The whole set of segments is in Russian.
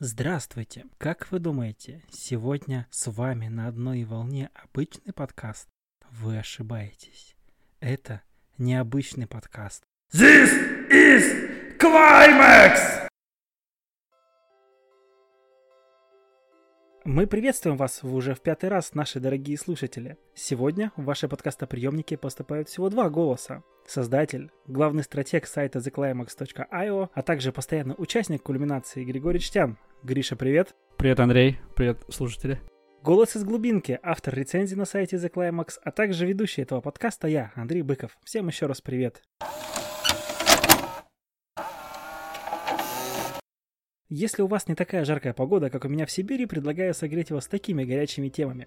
Здравствуйте! Как вы думаете, сегодня с вами на одной волне обычный подкаст? Вы ошибаетесь. Это необычный подкаст. This is climax! Мы приветствуем вас уже в пятый раз, наши дорогие слушатели. Сегодня в ваши подкастоприемники поступают всего два голоса. Создатель, главный стратег сайта theclimax.io, а также постоянный участник кульминации Григорий Чтян. Гриша, привет. Привет, Андрей. Привет, слушатели. Голос из глубинки, автор рецензии на сайте The Climax, а также ведущий этого подкаста я, Андрей Быков. Всем еще раз привет. Если у вас не такая жаркая погода, как у меня в Сибири, предлагаю согреть вас такими горячими темами.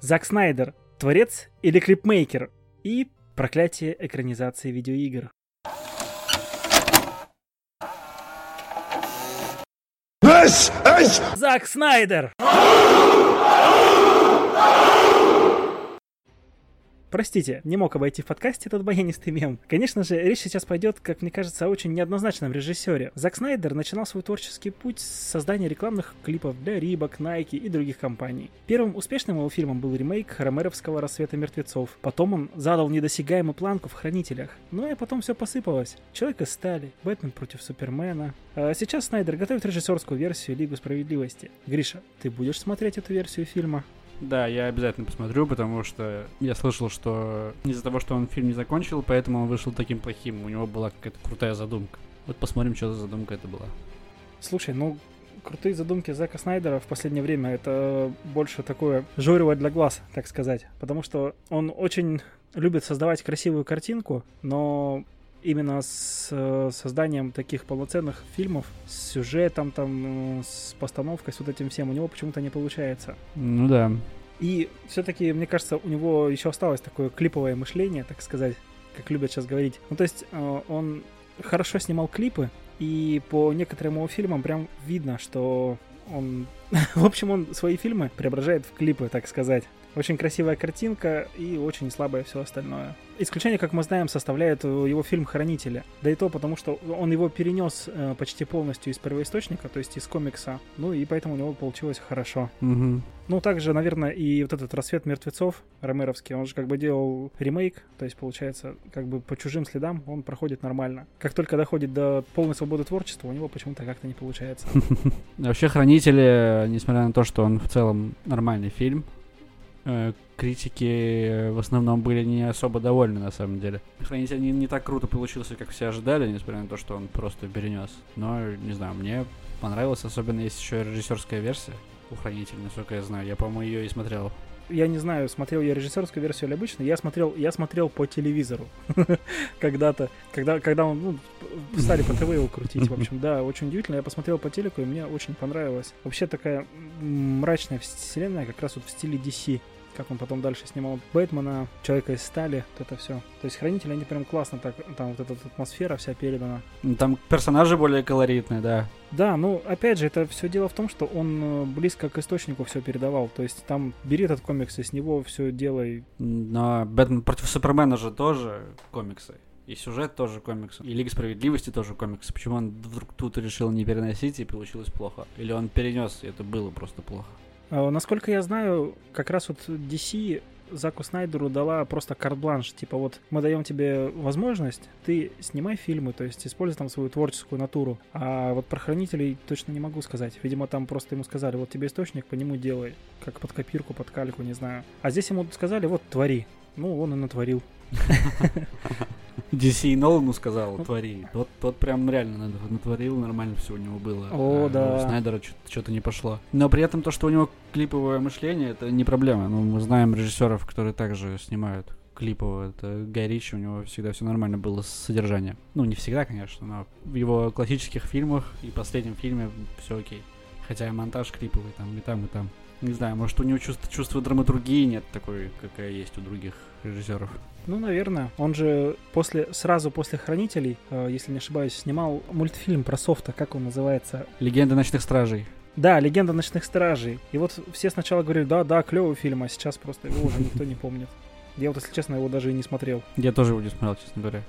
Зак Снайдер, творец или клипмейкер? И проклятие экранизации видеоигр. Зак Снайдер! Простите, не мог обойти в подкасте этот баянистый мем. Конечно же, речь сейчас пойдет, как мне кажется, о очень неоднозначном режиссере. Зак Снайдер начинал свой творческий путь с создания рекламных клипов для Рибок, Nike и других компаний. Первым успешным его фильмом был ремейк Ромеровского «Рассвета мертвецов». Потом он задал недосягаемую планку в «Хранителях». Ну и потом все посыпалось. Человек из стали, Бэтмен против Супермена. А сейчас Снайдер готовит режиссерскую версию Лигу справедливости. Гриша, ты будешь смотреть эту версию фильма? Да, я обязательно посмотрю, потому что я слышал, что из-за того, что он фильм не закончил, поэтому он вышел таким плохим. У него была какая-то крутая задумка. Вот посмотрим, что за задумка это была. Слушай, ну крутые задумки Зака Снайдера в последнее время это больше такое журево для глаз, так сказать. Потому что он очень любит создавать красивую картинку, но именно с э, созданием таких полноценных фильмов, с сюжетом, там, э, с постановкой, с вот этим всем, у него почему-то не получается. Ну да. И все-таки, мне кажется, у него еще осталось такое клиповое мышление, так сказать, как любят сейчас говорить. Ну, то есть э, он хорошо снимал клипы, и по некоторым его фильмам прям видно, что он... В общем, он свои фильмы преображает в клипы, так сказать. Очень красивая картинка и очень слабое все остальное. Исключение, как мы знаем, составляет его фильм «Хранители». Да и то потому, что он его перенес э, почти полностью из первоисточника, то есть из комикса. Ну и поэтому у него получилось хорошо. Угу. Ну, также, наверное, и вот этот «Рассвет мертвецов» Ромеровский, он же как бы делал ремейк, то есть, получается, как бы по чужим следам он проходит нормально. Как только доходит до полной свободы творчества, у него почему-то как-то не получается. Вообще, «Хранители», несмотря на то, что он в целом нормальный фильм, э, критики в основном были не особо довольны, на самом деле. Хранитель не, не так круто получился, как все ожидали, несмотря на то, что он просто перенес. Но, не знаю, мне понравилось, особенно есть еще режиссерская версия у Хранителя, насколько я знаю. Я, по-моему, ее и смотрел. Я не знаю, смотрел я режиссерскую версию или обычно. Я смотрел, я смотрел по телевизору когда-то, когда, когда он ну, стали по ТВ его крутить. В общем, да, очень удивительно. Я посмотрел по телеку, и мне очень понравилось. Вообще такая мрачная вселенная, как раз вот в стиле DC как он потом дальше снимал Бэтмена, Человека из стали, вот это все. То есть Хранители, они прям классно так, там вот эта атмосфера вся передана. Ну, Там персонажи более колоритные, да. Да, ну опять же, это все дело в том, что он э, близко к источнику все передавал. То есть там бери этот комикс и с него все делай. Но Бэтмен против Супермена же тоже комиксы. И сюжет тоже комикс. И Лига Справедливости тоже комикс. Почему он вдруг тут решил не переносить и получилось плохо? Или он перенес, и это было просто плохо? А, Насколько я знаю, как раз вот DC Заку Снайдеру дала просто карт-бланш. Типа вот мы даем тебе возможность, ты снимай фильмы, то есть используй там свою творческую натуру. А вот про хранителей точно не могу сказать. Видимо, там просто ему сказали, вот тебе источник, по нему делай. Как под копирку, под кальку, не знаю. А здесь ему сказали, вот твори. Ну, он и натворил. DC и Нолану сказал, твори. Тот, тот прям реально нат- натворил, нормально все у него было. О, А да. У Снайдера что-то не пошло. Но при этом то, что у него клиповое мышление, это не проблема. Ну, мы знаем режиссеров, которые также снимают клипово. Это Гай Ричи, у него всегда все нормально было с содержанием. Ну, не всегда, конечно, но в его классических фильмах и последнем фильме все окей. Хотя и монтаж клиповый там, и там, и там. Не знаю, может, у него чувство, чувство драматургии нет такой, какая есть у других режиссеров. Ну, наверное. Он же после, сразу после «Хранителей», э, если не ошибаюсь, снимал мультфильм про софта, как он называется? Легенда ночных стражей. Да, «Легенда ночных стражей». И вот все сначала говорили, да-да, клевый фильм, а сейчас просто его уже никто не помнит. Я вот, если честно, его даже и не смотрел. Я тоже его не смотрел, честно говоря.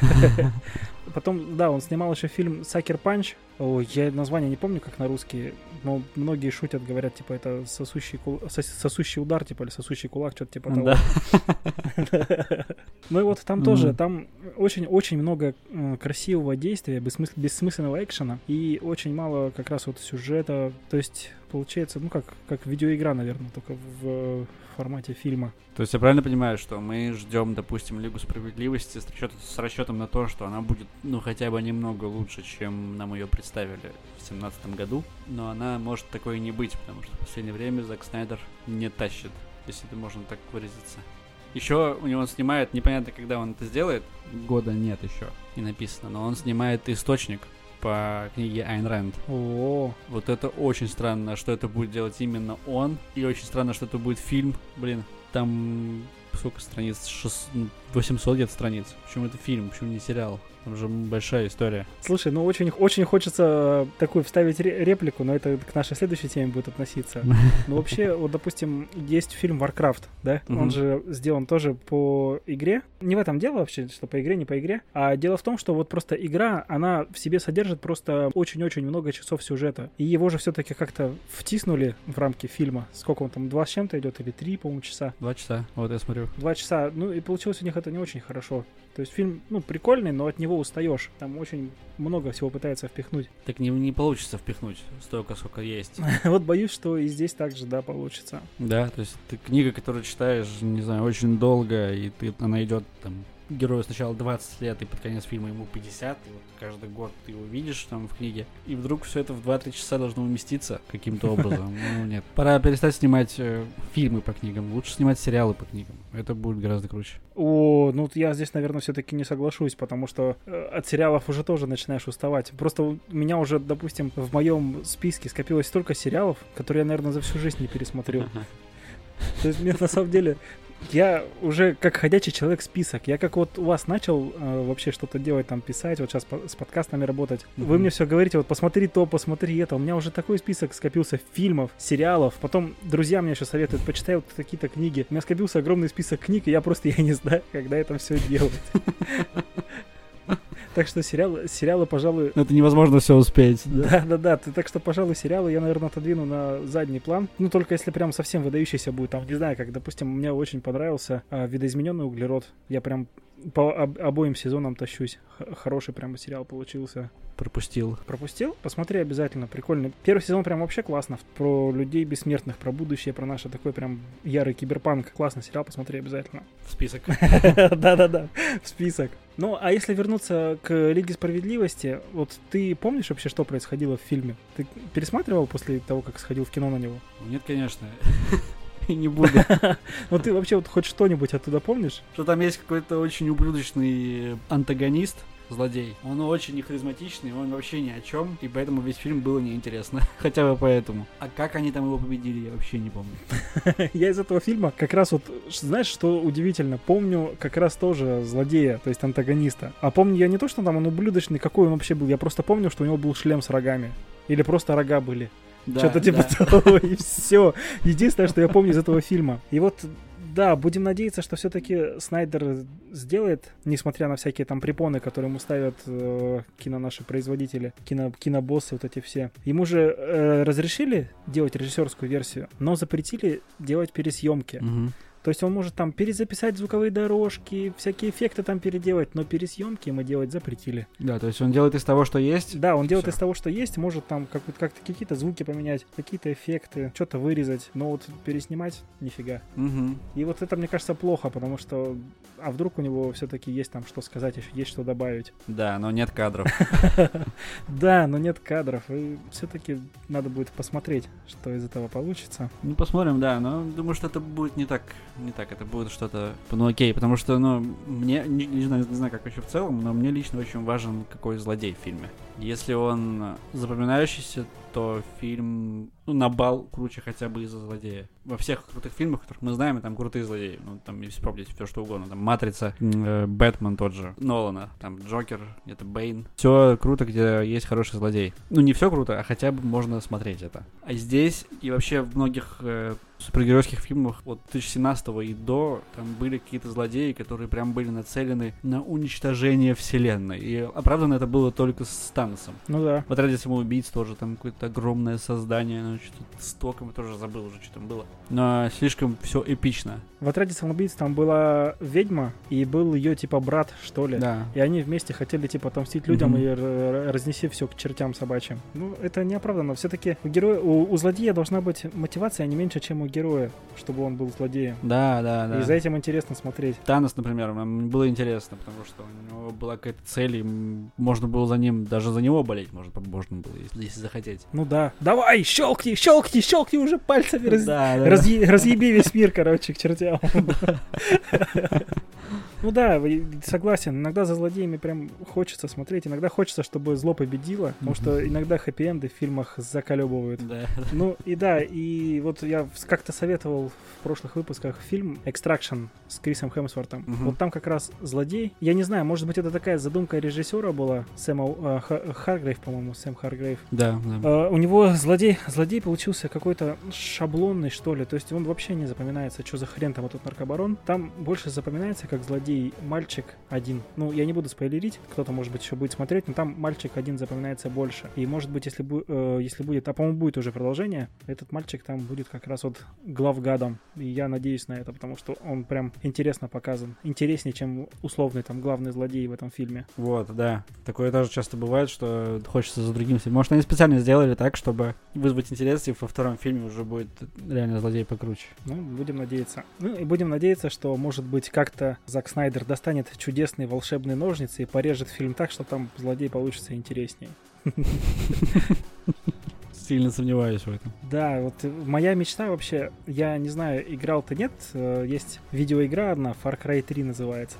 потом, да, он снимал еще фильм «Сакер Панч». Ой, я название не помню, как на русский, но многие шутят, говорят, типа, это сосущий, кул... сос- сосущий удар, типа, или сосущий кулак, что-то типа того. Ну и вот там тоже, там очень-очень много э, красивого действия, бессмыс- бессмысленного экшена и очень мало как раз вот сюжета. То есть получается, ну как, как видеоигра, наверное, только в формате фильма. То есть я правильно понимаю, что мы ждем, допустим, Лигу Справедливости с, расчет- с расчетом на то, что она будет, ну, хотя бы немного лучше, чем нам ее представили в 2017 году, но она может такой и не быть, потому что в последнее время Зак Снайдер не тащит, если это можно так выразиться. Еще у него снимает, непонятно, когда он это сделает, года нет еще, не написано, но он снимает источник по книге Айн Рэнд. О, Вот это очень странно, что это будет делать именно он. И очень странно, что это будет фильм. Блин, там сколько страниц? Шест- ну, 800 где-то страниц. Почему это фильм? Почему не сериал? Там же большая история. слушай, ну очень, очень хочется такую вставить ре- реплику, но это к нашей следующей теме будет относиться. Ну, вообще, вот, допустим, есть фильм Warcraft, да? Он же сделан тоже по игре. Не в этом дело вообще, что по игре, не по игре. А дело в том, что вот просто игра, она в себе содержит просто очень-очень много часов сюжета. И его же все-таки как-то втиснули в рамки фильма. Сколько он там, два с чем-то идет, или три, по-моему, часа? Два часа. Вот я смотрю. Два часа. Ну, и получилось у них это не очень хорошо. То есть фильм, ну, прикольный, но от него устаешь. Там очень много всего пытается впихнуть. Так не, не получится впихнуть столько, сколько есть. Вот боюсь, что и здесь также, да, получится. Да, то есть ты книга, которую читаешь, не знаю, очень долго, и ты, она идет там герою сначала 20 лет, и под конец фильма ему 50, и вот каждый год ты его видишь там в книге, и вдруг все это в 2-3 часа должно уместиться каким-то образом. Ну, нет. Пора перестать снимать э, фильмы по книгам, лучше снимать сериалы по книгам. Это будет гораздо круче. О, ну вот я здесь, наверное, все-таки не соглашусь, потому что э, от сериалов уже тоже начинаешь уставать. Просто у меня уже, допустим, в моем списке скопилось столько сериалов, которые я, наверное, за всю жизнь не пересмотрел. То есть мне на самом деле я уже как ходячий человек список. Я как вот у вас начал э, вообще что-то делать, там писать, вот сейчас по- с подкастами работать. Вы Мгм. мне все говорите, вот посмотри то, посмотри это. У меня уже такой список скопился фильмов, сериалов. Потом друзья мне еще советуют, почитай вот какие-то книги. У меня скопился огромный список книг, и я просто я не знаю, когда это все делать. Так что сериалы, сериалы, пожалуй, Это невозможно все успеть. да, да, да. Ты, так что, пожалуй, сериалы я, наверное, отодвину на задний план. Ну, только если прям совсем выдающийся будет. Там, не знаю, как, допустим, мне очень понравился а, видоизмененный углерод. Я прям по об- обоим сезонам тащусь. Х- хороший прям сериал получился. Пропустил. Пропустил? Посмотри обязательно, прикольно. Первый сезон прям вообще классно. Про людей бессмертных, про будущее, про наше такой прям ярый киберпанк. Классный сериал, посмотри обязательно. В список. Да-да-да, в список. Ну, а если вернуться к Лиге Справедливости, вот ты помнишь вообще, что происходило в фильме? Ты пересматривал после того, как сходил в кино на него? Нет, конечно. И не буду. Ну, ты вообще вот хоть что-нибудь оттуда помнишь? Что там есть какой-то очень ублюдочный антагонист, злодей. Он очень не харизматичный, он вообще ни о чем, и поэтому весь фильм было неинтересно. Хотя бы поэтому. А как они там его победили, я вообще не помню. Я из этого фильма как раз вот, знаешь, что удивительно, помню как раз тоже злодея, то есть антагониста. А помню я не то, что там он ублюдочный, какой он вообще был, я просто помню, что у него был шлем с рогами. Или просто рога были. Да, Что-то типа да. того, и все. Единственное, что я помню из этого фильма. И вот, да, будем надеяться, что все-таки Снайдер сделает, несмотря на всякие там препоны, которые ему ставят э, кино наши производители, кино, кинобоссы, вот эти все. Ему же э, разрешили делать режиссерскую версию, но запретили делать пересъемки. Мгм. То есть он может там перезаписать звуковые дорожки, всякие эффекты там переделать, но пересъемки ему делать запретили. Да, то есть он делает из того, что есть. Да, он делает Всё. из того, что есть, может там как- как-то какие-то звуки поменять, какие-то эффекты, что-то вырезать, но вот переснимать нифига. Мгм. И вот это, мне кажется, плохо, потому что, а вдруг у него все-таки есть там что сказать, еще есть что добавить. Да, но нет кадров. Да, но нет кадров, и все-таки надо будет посмотреть, что из этого получится. Ну, посмотрим, да, но думаю, что это будет не так, не так, это будет что-то, ну, окей, потому что, ну, мне, не, не знаю, не знаю, как вообще в целом, но мне лично очень важен какой злодей в фильме. Если он запоминающийся, то фильм ну, на бал круче хотя бы из-за злодея. Во всех крутых фильмах, которых мы знаем, там крутые злодеи. Ну, там, если вспомнить все что угодно. Там Матрица, э, Бэтмен тот же, Нолана, там Джокер, это Бэйн. Все круто, где есть хороший злодей. Ну, не все круто, а хотя бы можно смотреть это. А здесь и вообще в многих э, супергеройских фильмах от 2017 и до там были какие-то злодеи, которые прям были нацелены на уничтожение вселенной. И оправданно это было только с Таносом. Ну да. В отряде самоубийц тоже там какое-то огромное создание, ну что-то с током, я тоже забыл уже, что там было. Но слишком все эпично. В отряде самоубийц там была ведьма, и был ее типа брат, что ли. Да. И они вместе хотели типа отомстить людям Мгм. и разнеси все к чертям собачьим. Ну, это неоправданно. Все-таки у героя, у, у злодея должна быть мотивация не меньше, чем у героя, чтобы он был злодеем. Да, да, да. И за этим интересно смотреть. Танос, например, нам было интересно, потому что у него была какая-то цель, и можно было за ним, даже за него болеть, может, можно было, если, если захотеть. Ну да. Давай, щелкни, щелкни, щелкни уже пальцами. раз- Да, да, разъе- разъеби весь мир, короче, к чертям. Ну да, согласен. Иногда за злодеями прям хочется смотреть. Иногда хочется, чтобы зло победило. Потому что иногда хэппи-энды в фильмах заколебывают. да. Ну и да, и вот я как-то советовал в прошлых выпусках фильм «Extraction» с Крисом Хемсвортом. Мгм. Вот там как раз злодей. Я не знаю, может быть, это такая задумка режиссера была, Сэма э, Ха- Харгрейв, по-моему, Сэм Харгрейв. Да, да. Э, у него злодей, злодей получился какой-то шаблонный, что ли. То есть он вообще не запоминается, что за хрен там этот наркобарон. Там больше запоминается как злодей мальчик один. Ну, я не буду спойлерить, кто-то, может быть, еще будет смотреть, но там мальчик один запоминается больше. И, может быть, если, бу- э, если будет, а, по-моему, будет уже продолжение, этот мальчик там будет как раз вот главгадом. И я надеюсь на это, потому что он прям интересно показан. Интереснее, чем условный там главный злодей в этом фильме. Вот, да. Такое тоже часто бывает, что хочется за другим фильмом. Может, они специально сделали так, чтобы вызвать интерес, и во втором фильме уже будет реально злодей покруче. Ну, будем надеяться. Ну, и будем надеяться, что, может быть, как-то Зак Снайдер достанет чудесные волшебные ножницы и порежет фильм так, что там злодей получится интереснее. Сильно сомневаюсь в этом. Да, вот э, моя мечта вообще, я не знаю, играл-то нет, э, есть видеоигра одна, Far Cry 3 называется.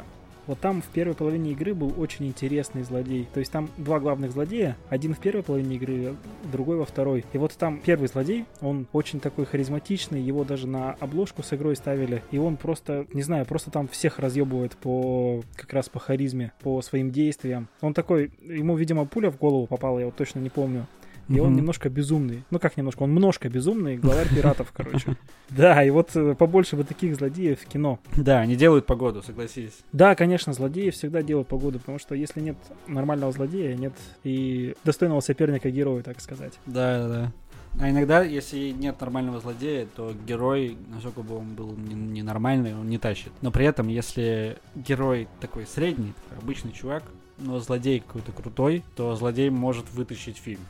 Вот там в первой половине игры был очень интересный злодей. То есть там два главных злодея, один в первой половине игры, другой во второй. И вот там первый злодей, он очень такой харизматичный, его даже на обложку с игрой ставили. И он просто, не знаю, просто там всех разъебывает по как раз по харизме, по своим действиям. Он такой, ему, видимо, пуля в голову попала, я вот точно не помню. И он Мгм. немножко безумный. Ну как немножко, он немножко безумный, главарь пиратов, короче. Да, и вот э, побольше бы таких злодеев в кино. Да, они делают погоду, согласись. Да, конечно, злодеи всегда делают погоду, потому что если нет нормального злодея, нет и достойного соперника герою, так сказать. Да, да, да. А иногда, если нет нормального злодея, то герой, насколько бы он был не- ненормальный, он не тащит. Но при этом, если герой такой средний, такой обычный чувак, но злодей какой-то крутой, то злодей может вытащить фильм.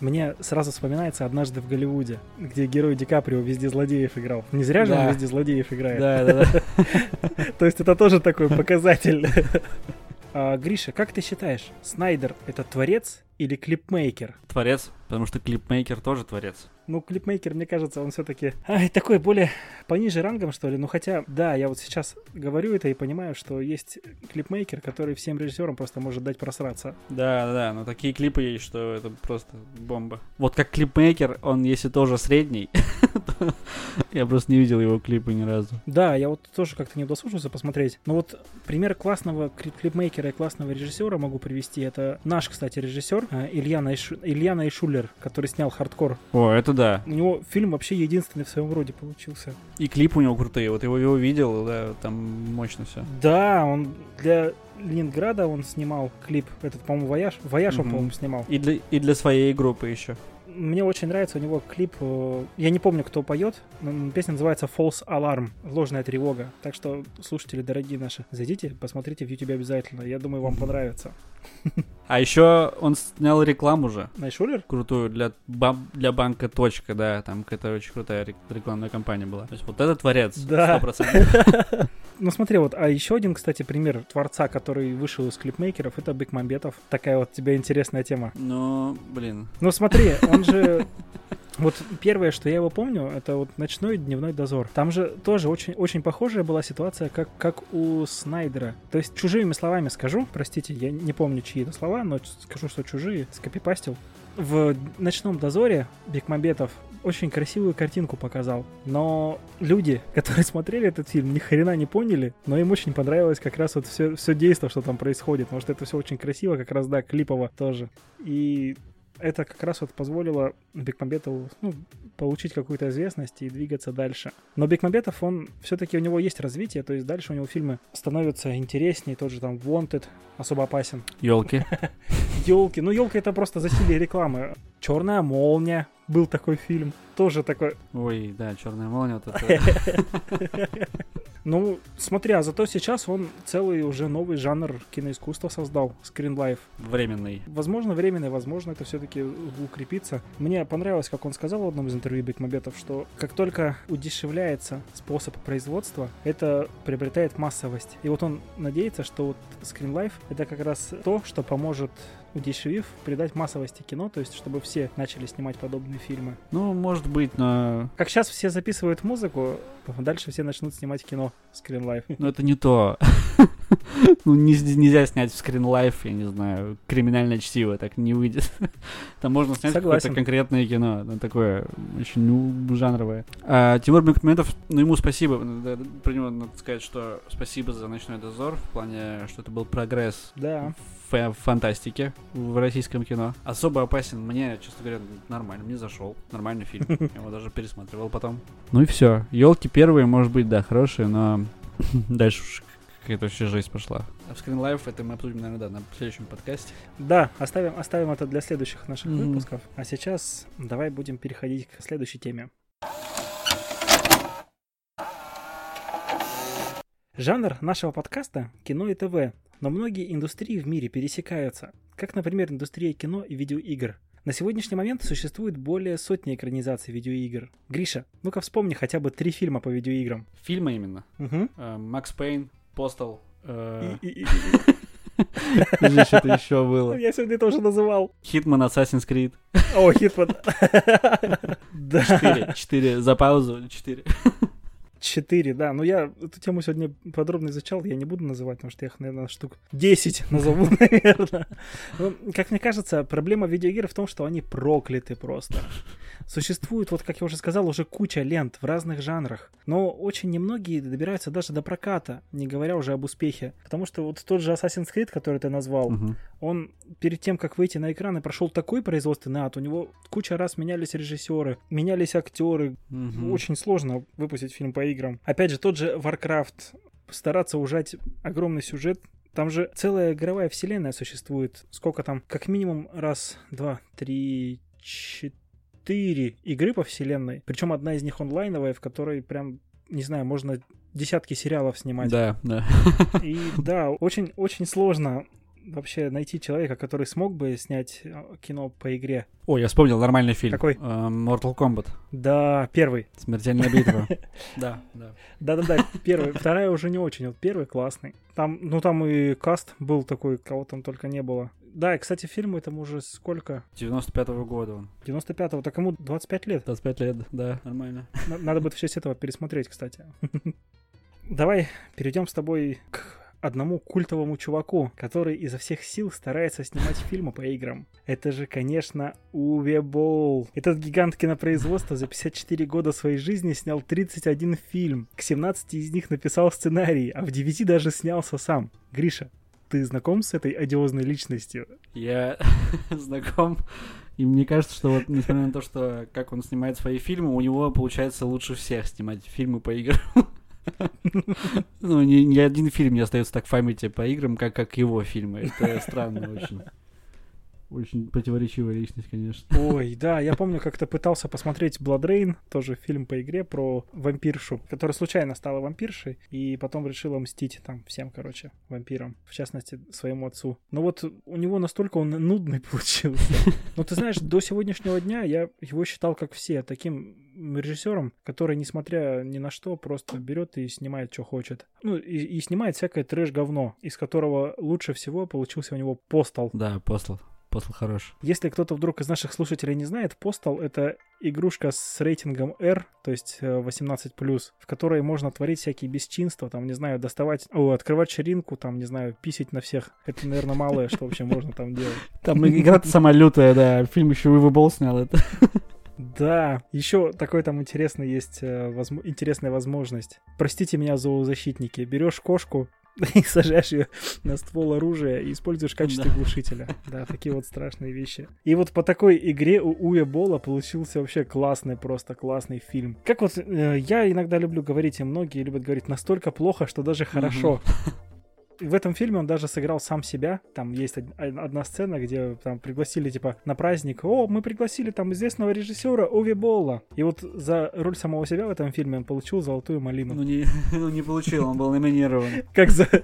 Мне сразу вспоминается «Однажды в Голливуде», где герой Ди Каприо везде злодеев играл. Не зря же Да. он везде злодеев играет. Да, да, да. То есть это тоже такой показатель. А, Гриша, как ты считаешь, Снайдер — это творец или клипмейкер? Творец, потому что клипмейкер тоже творец. Ну, клипмейкер, мне кажется, он все-таки такой более пониже рангом, что ли. Ну, хотя, да, я вот сейчас говорю это и понимаю, что есть клипмейкер, который всем режиссерам просто может дать просраться. Да, да, но такие клипы есть, что это просто бомба. Вот как клипмейкер, он если тоже средний, я просто не видел его клипы ни разу. Да, я вот тоже как-то не удосужился посмотреть. Но вот пример классного клип- клипмейкера и классного режиссера могу привести. Это наш, кстати, режиссер э, Илья, Найшу... Илья Найшулер, который снял «Хардкор». О, это да. У него фильм вообще единственный в своем роде получился. И клипы у него крутые. Вот его, его видел, да, там мощно все. Да, он для Ленинграда он снимал клип, этот, по-моему, «Вояж». «Вояж» он, Мгм. по-моему, снимал. И для, и для своей группы еще. Мне очень нравится у него клип. э, Я не помню, кто поет. но Песня называется False Alarm. Ложная тревога. Так что, слушатели дорогие наши, зайдите, посмотрите в YouTube обязательно. Я думаю, вам понравится. А еще он снял рекламу же. Найшулер? Крутую для, бам- для банка Точка, да, там какая-то очень крутая рек- рекламная кампания была. То есть вот это творец, Да. 100%. Ну смотри, вот, а еще один, кстати, пример творца, который вышел из клипмейкеров, это Бекмамбетов. Такая вот тебе интересная тема. Ну, блин. Ну смотри, он же... Вот первое, что я его помню, это вот «Ночной дневной дозор». Там же тоже очень, очень похожая была ситуация, как, как у Снайдера. То есть, чужими словами скажу, простите, я не помню, чьи это слова, но скажу, что чужие, скопипастил. В «Ночном дозоре» Бекмамбетов очень красивую картинку показал. Но люди, которые смотрели этот фильм, ни хрена не поняли, но им очень понравилось как раз вот все, все действие, что там происходит, что это все очень красиво, как раз, да, клипово тоже. И это как раз вот позволило Бекмамбетову ну, получить какую-то известность и двигаться дальше. Но Бекмамбетов, он все-таки у него есть развитие, то есть дальше у него фильмы становятся интереснее, тот же там Wanted особо опасен. Елки. Елки, ну елки это просто засилие рекламы. Черная молния был такой фильм, тоже такой. Ой, да, черная молния. Вот это... Ну, смотря, зато сейчас он целый уже новый жанр киноискусства создал, скринлайф. Временный. Возможно, временный, возможно, это все-таки укрепится. Мне понравилось, как он сказал в одном из интервью Бекмабетов, что как только удешевляется способ производства, это приобретает массовость. И вот он надеется, что вот скринлайф это как раз то, что поможет удешевив, придать массовости кино, то есть чтобы все начали снимать подобные фильмы. Ну, может быть, но... Как сейчас все записывают музыку, дальше все начнут снимать кино скринлайф. Но это не то. ну, не, нельзя снять в скринлайф, я не знаю, криминальное чтиво, так не выйдет. Там можно снять какое-то конкретное кино, ну, такое очень ну, жанровое. А, Тимур Бекметов, ну, ему спасибо, про него надо сказать, что спасибо за «Ночной дозор», в плане, что это был прогресс да. В фантастике в российском кино. Особо опасен мне, честно говоря, нормально, мне зашел, нормальный фильм, я его даже пересматривал потом. Ну и все. Елки первые, может быть, да, хорошие, но дальше уж какая-то вообще жесть пошла. А в Screen Life это мы обсудим, наверное, да, на следующем подкасте. Да, оставим, оставим это для следующих наших mm-hmm. выпусков. А сейчас давай будем переходить к следующей теме. Жанр нашего подкаста – кино и ТВ, но многие индустрии в мире пересекаются, как, например, индустрия кино и видеоигр. На сегодняшний момент существует более сотни экранизаций видеоигр. Гриша, ну-ка вспомни хотя бы три фильма по видеоиграм. Фильмы именно? Угу. Макс Пейн, Постал. Что-то еще было. Я сегодня тоже называл. Хитман, Assassin's Creed. О, Хитман. Четыре. Четыре. За паузу. Четыре. Четыре, да. Но я эту тему сегодня подробно изучал, я не буду называть, потому что я их, наверное, штук 10 назову, наверное. Но, как мне кажется, проблема видеоигр в том, что они прокляты просто. Существует, вот как я уже сказал, уже куча лент в разных жанрах, но очень немногие добираются даже до проката, не говоря уже об успехе. Потому что вот тот же Assassin's Creed, который ты назвал, угу. он перед тем, как выйти на экраны, прошел такой производственный ад, у него куча раз менялись режиссеры, менялись актеры. Угу. Очень сложно выпустить фильм по играм. Опять же, тот же Warcraft, стараться ужать огромный сюжет, там же целая игровая вселенная существует. Сколько там? Как минимум раз, два, три, четыре игры по вселенной. Причем одна из них онлайновая, в которой прям, не знаю, можно десятки сериалов снимать. Да, да. И да, очень-очень сложно вообще найти человека, который смог бы снять э, кино по игре. О, я вспомнил нормальный фильм. Какой? Uh, Mortal Kombat. Да, первый. Смертельная битва. Да, да. Да-да-да, первый. Вторая уже не очень, вот первый классный. Там, ну там и каст был такой, кого там только не было. Да, и, кстати, фильму этому уже сколько? 95-го года он. 95-го, так ему 25 лет. 25 лет, да, нормально. Надо будет в честь этого пересмотреть, кстати. Давай перейдем с тобой к одному культовому чуваку, который изо всех сил старается снимать фильмы по играм. Это же, конечно, Уве Болл. Этот гигант кинопроизводства за 54 года своей жизни снял 31 фильм. К 17 из них написал сценарий, а в 9 даже снялся сам. Гриша, ты знаком с этой одиозной личностью? Я знаком. И мне кажется, что вот, несмотря на то, что как он снимает свои фильмы, у него получается лучше всех снимать фильмы по играм. Ну, ни, ни один фильм не остается так в памяти по играм, как, как его фильмы. Это странно очень. Очень противоречивая личность, конечно. Ой, да, я помню, как-то пытался посмотреть Blood Rain, тоже фильм по игре про вампиршу, которая случайно стала вампиршей, и потом решила мстить там всем, короче, вампирам, в частности, своему отцу. Но вот у него настолько он нудный получился. Но ты знаешь, до сегодняшнего дня я его считал, как все, таким режиссером, который, несмотря ни на что, просто берет и снимает, что хочет. Ну, и, и снимает всякое трэш-говно, из которого лучше всего получился у него постал. Да, постал. Постал хорош. Если кто-то вдруг из наших слушателей не знает, Postal — это игрушка с рейтингом R, то есть э, 18+, в которой можно творить всякие бесчинства, там, не знаю, доставать, о, открывать ширинку, там, не знаю, писить на всех. Это, наверное, малое, что вообще можно там делать. Там игра-то самая лютая, да. Фильм еще Уивебол снял это. Да, еще такой там интересный есть э, возм- интересная возможность. Простите меня, зоозащитники. Берешь кошку и сажаешь ее на ствол оружия и используешь в качестве Да. глушителя. Да, такие вот страшные вещи. И вот по такой игре у Уя Бола получился вообще классный, просто классный фильм. Как вот э, я иногда люблю говорить, и многие любят говорить, настолько плохо, что даже хорошо. И В этом фильме он даже сыграл сам себя. Там есть од- одна сцена, где там пригласили, типа, на праздник. О, мы пригласили там известного режиссера Уви Болла. И вот за роль самого себя в этом фильме он получил золотую малину. Ну не, ну не получил, он был номинирован. Как за...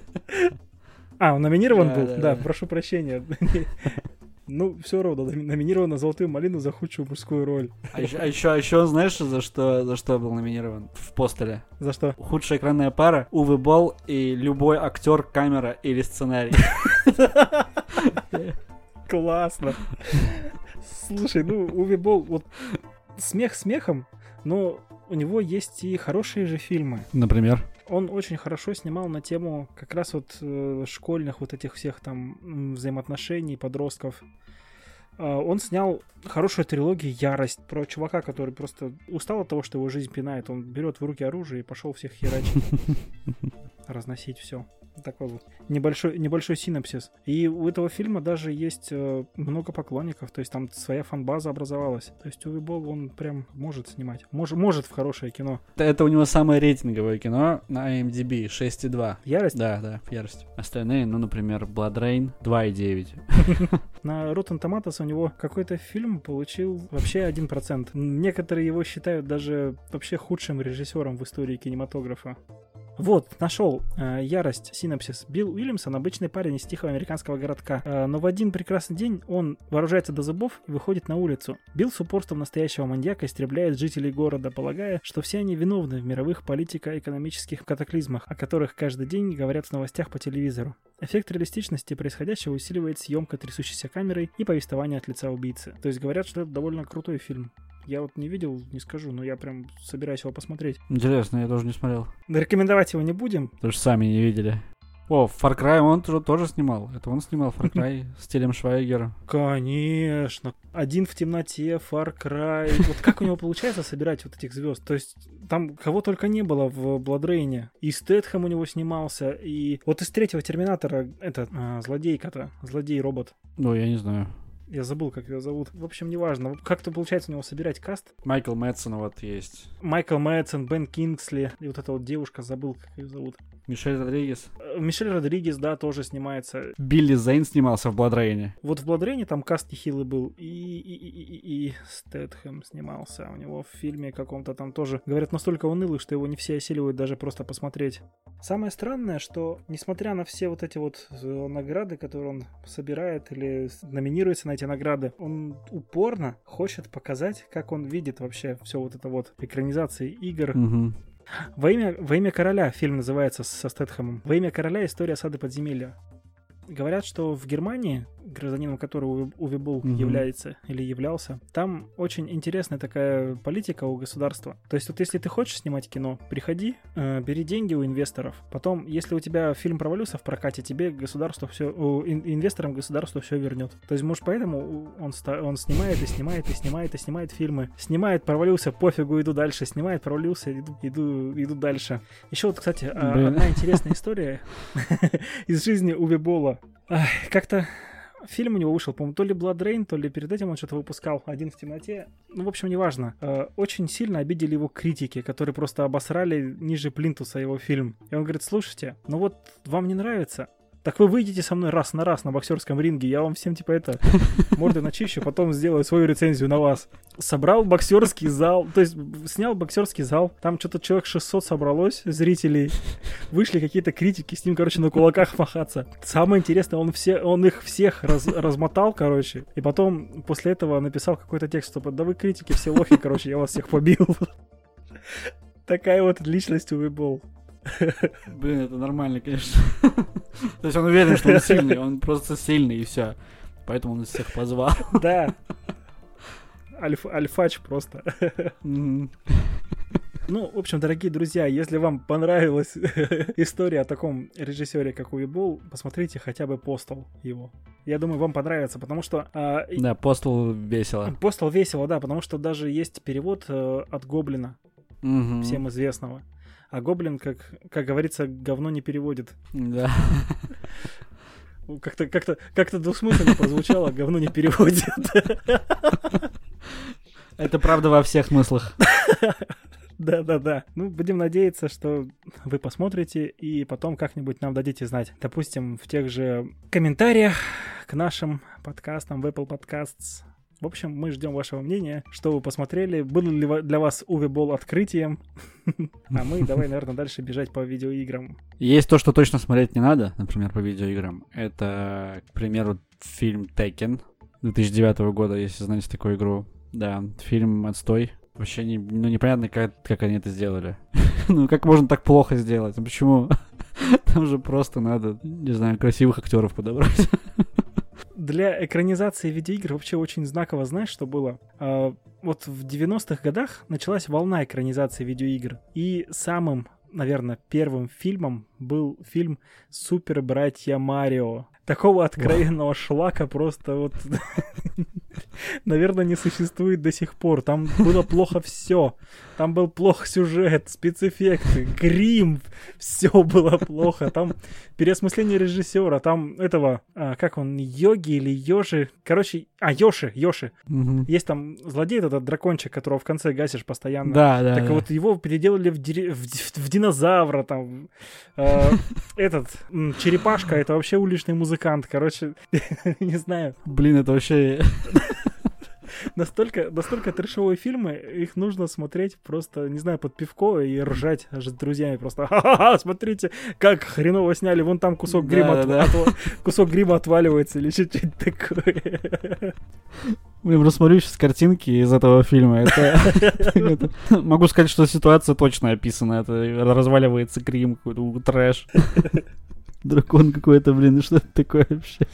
А, он номинирован был? да. прошу прощения. Ну, все равно, номи- номинирован на золотую малину за худшую мужскую роль. А еще, а еще, а еще знаешь, за что, за что был номинирован в постеле? За что? Худшая экранная пара, Уве Болл и любой актер, камера или сценарий. Классно. Слушай, ну, Уви Болл, вот смех смехом, но у него есть и хорошие же фильмы. Например? Он очень хорошо снимал на тему как раз вот э, школьных вот этих всех там взаимоотношений подростков. А, Он снял хорошую трилогию «Ярость» про чувака, который просто устал от того, что его жизнь пинает. Он берет в руки оружие и пошел всех херачить, разносить все. Такой вот небольшой, небольшой синапсис. И у этого фильма даже есть э, много поклонников, то есть там своя фанбаза образовалась. То есть Уви Болл, он прям может снимать. Мож, может в хорошее кино. Это, это у него самое рейтинговое кино на IMDb 6,2. «Ярость» Да, да, ярость. Остальные, ну, например, Blood Rain 2,9. На Rotten Tomatoes у него какой-то фильм получил вообще 1%. Некоторые его считают даже вообще худшим режиссером в истории кинематографа. Вот, нашел. Э, Ярость, синопсис. Билл Уильямсон обычный парень из тихого американского городка. Э, но в один прекрасный день он вооружается до зубов и выходит на улицу. Билл с упорством настоящего маньяка истребляет жителей города, полагая, что все они виновны в мировых политико-экономических катаклизмах, о которых каждый день говорят в новостях по телевизору. Эффект реалистичности происходящего усиливает съемка трясущейся камерой и повествование от лица убийцы. То есть говорят, что это довольно крутой фильм. Я вот не видел, не скажу, но я прям собираюсь его посмотреть. Интересно, я тоже не смотрел. Но рекомендовать его не будем. Что сами не видели. О, Far Cry он тоже, тоже снимал. Это он снимал Far Cry с Телем Швайгером. Конечно. Один в темноте, Far Cry. Вот как у него получается собирать вот этих звезд? То есть там кого только не было в Бладрейне. И Стэтхэм у него снимался, и вот из третьего Терминатора, это а, злодейка-то, злодей-робот. Ну, я не знаю. Я забыл, как ее зовут. В общем, неважно. Как-то получается у него собирать каст. Майкл Мэтсон вот есть. Майкл Мэтсон, Бен Кингсли, и вот эта вот девушка, забыл, как ее зовут. Мишель Родригес. Э, Мишель Родригес, да, тоже снимается. Билли Зейн снимался в Rain. Вот в Бладрейне там каст нехилый был, и, и, и, и, и Стэтхэм снимался. У него в фильме каком-то там тоже, говорят, настолько унылый, что его не все осиливают даже просто посмотреть. Самое странное, что несмотря на все вот эти вот э, награды, которые он собирает или номинируется на эти награды, он упорно хочет показать, как он видит вообще все вот это вот экранизации игр, Мгм. Во имя, во имя короля фильм называется со Стэтхэмом. Во имя короля история осады подземелья. Говорят, что в Германии, гражданином которого Уви Болл Мгм. является или являлся, там очень интересная такая политика у государства. То есть вот если ты хочешь снимать кино, приходи, э, бери деньги у инвесторов. Потом, если у тебя фильм провалился в прокате, тебе государство все, инвесторам государство все вернет. То есть, может, поэтому он, он снимает и снимает и снимает и снимает фильмы. Снимает, провалился, пофигу, иду дальше. Снимает, провалился, иду, иду, иду дальше. Еще вот, кстати, а, Блин. одна интересная история из жизни Уви Болла. Ах, Как-то фильм у него вышел, по-моему, то ли Blood Rain, то ли перед этим он что-то выпускал, «Один в темноте». Ну, в общем, неважно. Э, Очень сильно обидели его критики, которые просто обосрали ниже плинтуса его фильм. И он говорит, слушайте, ну вот вам не нравится, так вы выйдете со мной раз на раз на боксерском ринге, я вам всем типа это морды начищу, потом сделаю свою рецензию на вас. Собрал боксерский зал, то есть снял боксерский зал, там что-то человек 600 собралось зрителей, вышли какие-то критики, с ним, короче, на кулаках махаться. Самое интересное, он, все, он их всех раз- размотал, короче, и потом после этого написал какой-то текст, типа, да вы критики все лохи, короче, я вас всех побил. Такая вот личность Уви Болл. Блин, это нормально, конечно. То есть он уверен, что он сильный, он просто сильный и все. Поэтому он всех позвал. Да. Альф, альфач просто. Ну, в общем, дорогие друзья, если вам понравилась история о таком режиссере, как Уибол, посмотрите хотя бы «Постол» его. Я думаю, вам понравится, потому что... и- Да, постул весело. «Постол» весело, да, потому что даже есть перевод э, от Гоблина, Мгм. всем известного. А Гоблин, как, как говорится, говно не переводит. Да. Как-то как как двусмысленно прозвучало, говно не переводит. Это правда во всех смыслах. Да-да-да. Ну, будем надеяться, что вы посмотрите и потом как-нибудь нам дадите знать. Допустим, в тех же комментариях к нашим подкастам в Apple Podcasts. В общем, мы ждем вашего мнения, что вы посмотрели, был ли для вас Уве Болл открытием. А мы давай, наверное, дальше бежать по видеоиграм. Есть то, что точно смотреть не надо, например, по видеоиграм. Это, к примеру, фильм Tekken 2009 года, если знаете такую игру. Да, фильм отстой. Вообще не, ну, непонятно, как, как они это сделали. ну, как можно так плохо сделать? Ну, почему? Там же просто надо, не знаю, красивых актеров подобрать. Для экранизации видеоигр вообще очень знаково, знаешь, что было? А, вот в 90-х годах началась волна экранизации видеоигр. И самым, наверное, первым фильмом был фильм «Супер Братья Марио». Такого откровенного шлака просто вот, наверное, не существует до сих пор. Там было плохо все. Там был плох сюжет, спецэффекты, грим. Все было плохо. Там переосмысление режиссера. Там этого, а, как он, Йоги или Йожи. Короче, а, Йоши, Йоши. Мгм. Есть там злодей этот дракончик, которого в конце гасишь постоянно. Да, да. Так да. вот его переделали в, дире- в в динозавра там. Э, Этот черепашка это вообще уличный музыкант. Короче, не знаю. Блин, это вообще... Настолько, настолько трешовые фильмы, их нужно смотреть просто, не знаю, под пивко и ржать аж с друзьями просто. Ха-ха-ха, смотрите, как хреново сняли, вон там кусок грима, отва- Да-да-да. отва- кусок грима отваливается или что-то такое. Блин, рассмотрю сейчас картинки из этого фильма. Это, Могу сказать, что ситуация точно описана. Это разваливается Крим, какой-то трэш. Дракон какой-то, блин, ну что это такое вообще?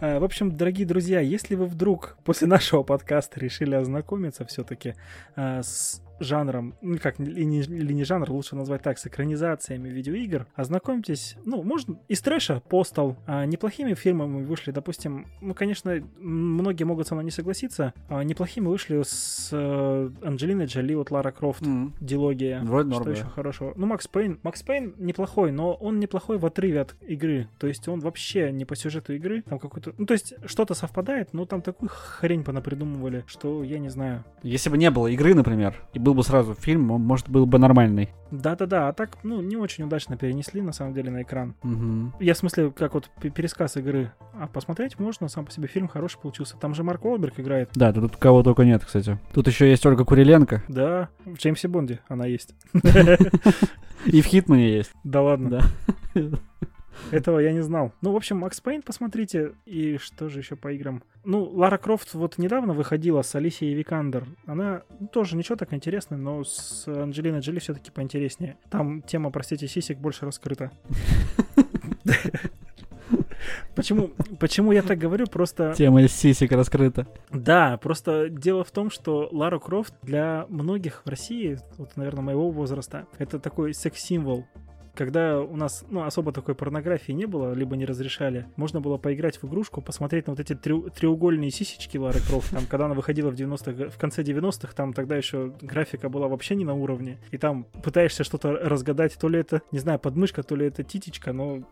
А, В общем, дорогие друзья, если вы вдруг после нашего подкаста решили ознакомиться все-таки с жанром, ну как, или не, или не жанр, лучше назвать так, с экранизациями видеоигр, ознакомьтесь, ну, можно из трэша постал. А, неплохими фильмами вышли, допустим, ну, конечно, многие могут со мной не согласиться, а, неплохими вышли с э, Анджелиной Джоли, вот Лара Крофт, дилогия. Вроде Что норм, еще да. хорошего? Ну, Макс Пейн. Макс Пейн неплохой, но он неплохой в отрыве от игры. То есть он вообще не по сюжету игры. Там какой-то... Ну, то есть что-то совпадает, но там такую хрень понапридумывали, что я не знаю. Если бы не было игры, например, и был бы сразу фильм, он, может, был бы нормальный. Да-да-да, а так, ну, не очень удачно перенесли, на самом деле, на экран. Мгм. Я, в смысле, как вот пересказ игры. А посмотреть можно, сам по себе фильм хороший получился. Там же Марк Уолберг играет. Да, тут кого только нет, кстати. Тут еще есть Ольга Куриленко. Да, в Джеймсе Бонде она есть. И в Хитмане есть. Да ладно. Да. Этого я не знал. Ну, в общем, Макс Пейн посмотрите. И что же еще по играм? Ну, Лара Крофт вот недавно выходила с Алисией Викандер. Она ну, тоже ничего так интересная, но с Анджелиной Джоли все-таки поинтереснее. Там тема, простите, сисек больше раскрыта. Почему, почему я так говорю? Просто Тема сисек раскрыта. да, просто дело в том, что Лара Крофт для многих в России, вот, наверное, моего возраста, это такой секс-символ. Когда у нас, ну, особо такой порнографии не было, либо не разрешали, можно было поиграть в игрушку, посмотреть на вот эти трю- треугольные сисечки Лары Крофт, там, когда она выходила в 90-х, в конце 90-х, там тогда еще графика была вообще не на уровне, и там пытаешься что-то разгадать, то ли это, не знаю, подмышка, то ли это титечка, но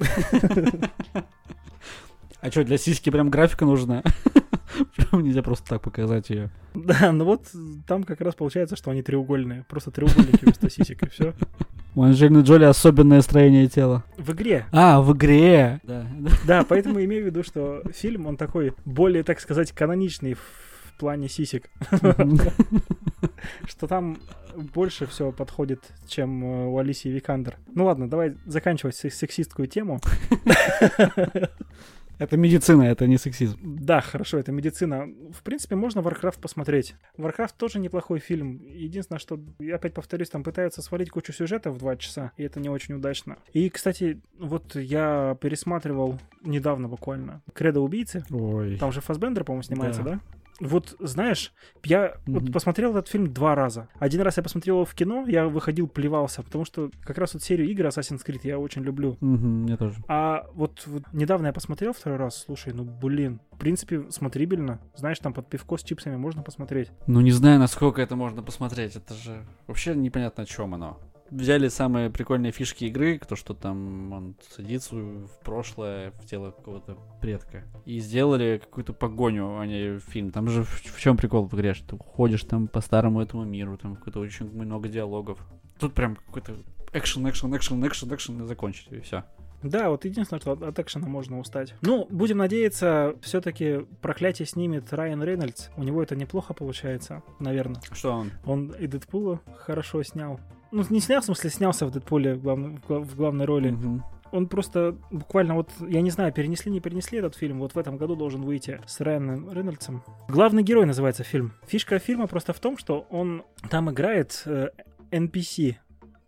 А что, для сиськи прям графика нужна? Прям нельзя просто так показать ее. Да, ну вот там как раз получается, что они треугольные. Просто треугольники вместо сисек, и все. У Анджелины Джоли особенное строение тела. В игре. А, в игре. Да. Да, поэтому имею в виду, что фильм, он такой более, так сказать, каноничный в плане сисек. Что там больше все подходит, чем э, у Алисии Викандер. Ну ладно, давай заканчивать сек- сексистскую тему. Это медицина, это не сексизм. Да, хорошо, это медицина. В принципе, можно Warcraft посмотреть. Warcraft тоже неплохой фильм. Единственное, что, я опять повторюсь, там пытаются свалить кучу сюжета в два часа, и это не очень удачно. И, кстати, вот я пересматривал недавно буквально «Кредо убийцы». Ой. Там же Фасбендер, по-моему, снимается, Да. да? Вот, знаешь, я вот Мгм. посмотрел этот фильм два раза. Один раз я посмотрел его в кино, я выходил, плевался, потому что как раз вот серию игр Assassin's Creed я очень люблю. Мгм, мне тоже. А вот, вот недавно я посмотрел второй раз, слушай, ну блин, в принципе, смотрибельно. Знаешь, там под пивко с чипсами можно посмотреть. Ну, не знаю, насколько это можно посмотреть. Это же вообще непонятно, о чем оно. Взяли самые прикольные фишки игры, то, что там он садится в прошлое, в тело какого-то предка. И сделали какую-то погоню, а не фильм. Там же в, чем прикол в игре, что ты ходишь там по старому этому миру, там какое-то очень много диалогов. Тут прям какой-то экшен, экшен, экшен, экшен, экшен и закончить, и все. Да, вот единственное, что от, от экшена можно устать. Ну, будем надеяться, все-таки проклятие снимет Райан Рейнольдс. У него это неплохо получается, наверное. Что он? Он и Дэдпула хорошо снял. Ну, не снял, в смысле, снялся в Дэдпуле в, главной- в гла- в главной роли. Мгм. Он просто буквально вот, я не знаю, перенесли, не перенесли этот фильм, вот в этом году должен выйти с Райаном Рейнольдсом. Главный герой называется фильм. Фишка фильма просто в том, что он там играет э, NPC,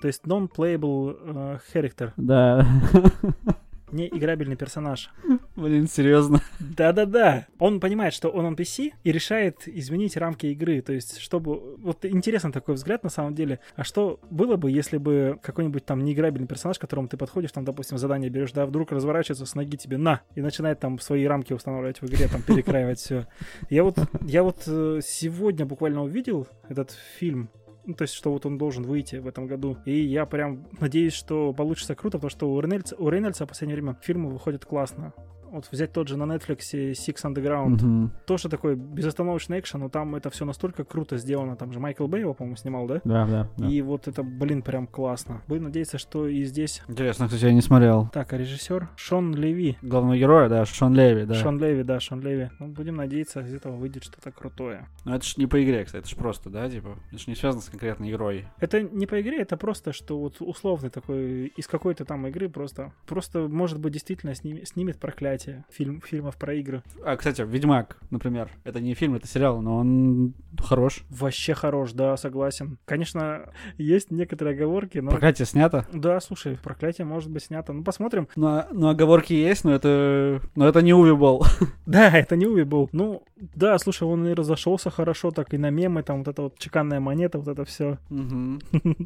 то есть non-playable э, character, Да. не играбельный персонаж. Блин, серьезно. Да-да-да. Он понимает, что он NPC и решает изменить рамки игры. То есть, чтобы... Вот интересный такой взгляд на самом деле. А что было бы, если бы какой-нибудь там неиграбельный персонаж, к которому ты подходишь, там, допустим, задание берешь, да, вдруг разворачивается с ноги тебе на и начинает там свои рамки устанавливать в игре, там, перекраивать все. Я вот, я вот э, сегодня буквально увидел этот фильм, ну, то есть, что вот он должен выйти в этом году. И я прям надеюсь, что получится круто, потому что у Рейнольдса, у Рейнольдса в последнее время фильмы выходят классно. Вот взять тот же на Netflix Six Underground, Мгм. тоже такой безостановочный экшен, но там это все настолько круто сделано. Там же Майкл Бэй его, по-моему, снимал, да? Да, да. да. И вот это, блин, прям классно. Будем надеяться, что и здесь... Интересно, кстати, я не смотрел. Так, а режиссер Шон Леви. Главного героя, да, Шон Леви, да. Шон Леви, да, Шон Леви. Ну, будем надеяться, из этого выйдет что-то крутое. Ну это ж не по игре, кстати, это ж просто, да, типа. Это ж не связано с конкретной игрой. Это не по игре, это просто, что вот условный такой, из какой-то там игры просто, просто, может быть, действительно сними- снимет проклятие фильм, фильмов про игры. А, кстати, Ведьмак, например. Это не фильм, это сериал, но он хорош. Вообще хорош, да, согласен. Конечно, есть некоторые оговорки, но... Проклятие снято. Да, слушай, проклятие может быть снято. Ну, посмотрим. Но, но оговорки есть, но это. Но это не Увибол. Да, это не Уви был. Ну, да, слушай, он и разошелся хорошо, так и на мемы, там вот эта вот чеканная монета, вот это все.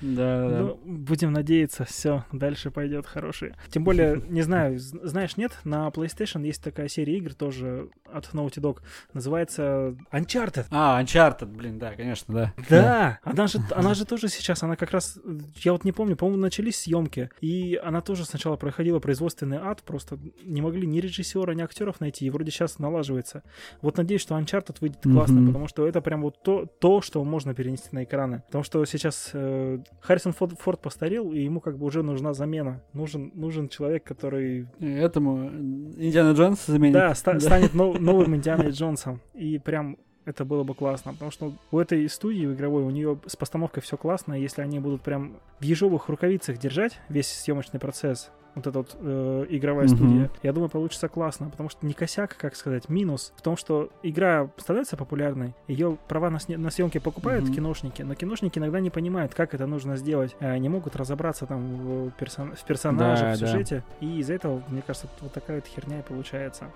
Да. Ну, будем надеяться, все, дальше пойдет хороший. Тем более, не знаю, знаешь, нет, на PlayStation есть такая серия игр тоже от Naughty Dog, называется Uncharted. А, Uncharted, блин, да, конечно, да. Да, она же, она же тоже сейчас, она как раз, я вот не помню, по-моему, начались съемки, и она тоже сначала проходила производственный ад, просто не могли ни режиссера, ни актеров найти, и вроде сейчас налаживается. Вот надеюсь, что Uncharted выйдет классно, Мгм. потому что это прям вот то, то, что можно перенести на экраны. Потому что сейчас э, Харрисон Форд, Форд постарел, и ему как бы уже нужна замена. Нужен, нужен человек, который Этому Индиана Джонс заменит. да, ста- Да. станет нов- новым Индианой Джонсом. И прям это было бы классно, потому что у этой студии игровой, у нее с постановкой все классно, если они будут прям в ежовых рукавицах держать весь съемочный процесс, вот эта вот э, игровая Мгм. студия, я думаю, получится классно, потому что не косяк, как сказать, минус в том, что игра становится популярной, ее права на, на съемки покупают Мгм. киношники, но киношники иногда не понимают, как это нужно сделать, э, не могут разобраться там в, персон- в персонажах, Да, в да. сюжете, и из-за этого, мне кажется, вот такая вот херня и получается.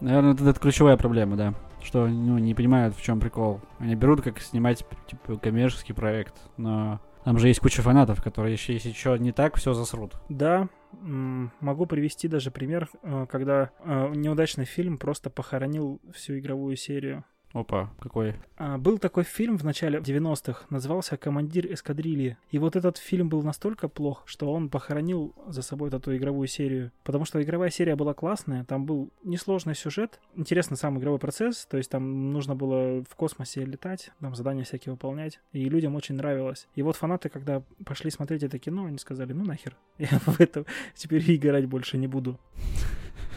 Наверное, это, это ключевая проблема, да. Что ну, не понимают, в чем прикол. Они берут, как снимать типа коммерческий проект, но там же есть куча фанатов, которые еще, если что не так, все засрут. Да, могу привести даже пример, э, когда э, неудачный фильм просто похоронил всю игровую серию. Опа, какой. А, Был такой фильм в начале 90-х, назывался «Командир эскадрильи». И вот этот фильм был настолько плох, что он похоронил за собой эту игровую серию. Потому что игровая серия была классная, там был несложный сюжет, интересный сам игровой процесс, то есть там нужно было в космосе летать, там задания всякие выполнять, и людям очень нравилось. И вот фанаты, когда пошли смотреть это кино, они сказали, ну нахер, я в это теперь играть больше не буду.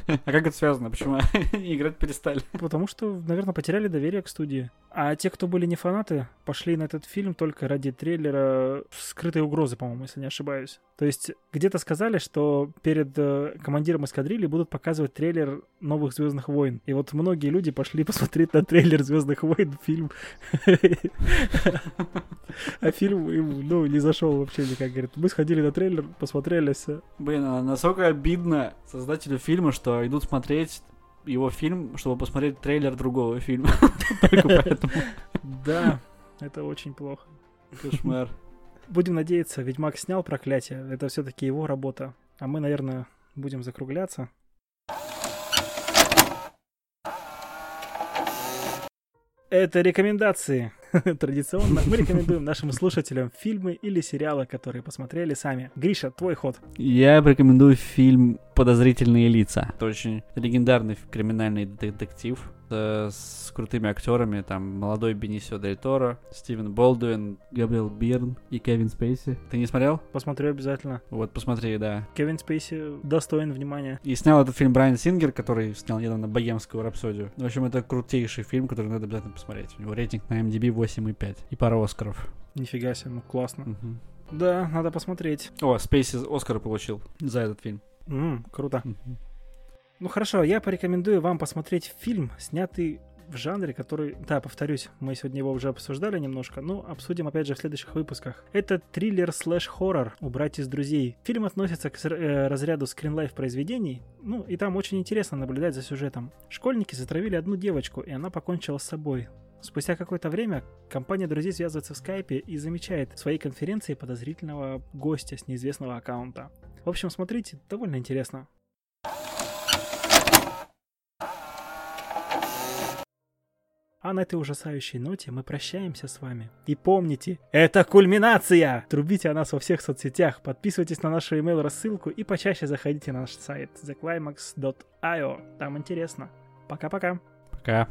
А как это связано? Почему играть перестали? Потому что, наверное, потеряли доверие к студии. А те, кто были не фанаты, пошли на этот фильм только ради трейлера «Скрытой угрозы», по-моему, если не ошибаюсь. То есть где-то сказали, что перед э, командиром эскадрильи будут показывать трейлер новых Звездных войн. И вот многие люди пошли посмотреть на трейлер Звездных войн, фильм. А фильм им, ну, не зашел вообще никак. Говорит, мы сходили на трейлер, посмотрели все. Блин, а насколько обидно создателю фильма, что идут смотреть его фильм, чтобы посмотреть трейлер другого фильма. Только поэтому. Да, это очень плохо. Кошмар. Будем надеяться, Ведьмак снял проклятие. Это все-таки его работа. А мы, наверное, будем закругляться. Это рекомендации. Традиционно мы рекомендуем нашим слушателям фильмы или сериалы, которые посмотрели сами. Гриша, твой ход. Я рекомендую фильм «Подозрительные лица». Это очень легендарный криминальный детектив э, с крутыми актерами. Там молодой Бенисио Дель Торо, Стивен Болдуин, Габриэл Бирн и Кевин Спейси. Ты не смотрел? Посмотрю обязательно. Вот, посмотри, да. Кевин Спейси достоин внимания. И снял этот фильм Брайан Сингер, который снял недавно «Богемскую рапсодию». В общем, это крутейший фильм, который надо обязательно посмотреть. У него рейтинг на MDB 8,5 и пара Оскаров. Нифига себе, ну классно. Мгм. Да, надо посмотреть. О, Спейси Оскар получил за этот фильм. М, круто. Мгм. Ну хорошо, я порекомендую вам посмотреть фильм, снятый в жанре, который, да, повторюсь, мы сегодня его уже обсуждали немножко, но обсудим опять же в следующих выпусках. Это триллер слэш хоррор «Убрать из друзей». Фильм относится к э, разряду скринлайф произведений, ну и там очень интересно наблюдать за сюжетом. Школьники затравили одну девочку, и она покончила с собой. Спустя какое-то время компания друзей связывается в скайпе и замечает в своей конференции подозрительного гостя с неизвестного аккаунта. В общем, смотрите, довольно интересно. А на этой ужасающей ноте мы прощаемся с вами. И помните, это кульминация! Трубите о нас во всех соцсетях, подписывайтесь на нашу email рассылку и почаще заходите на наш сайт theclimax.io. Там интересно. Пока-пока. Пока.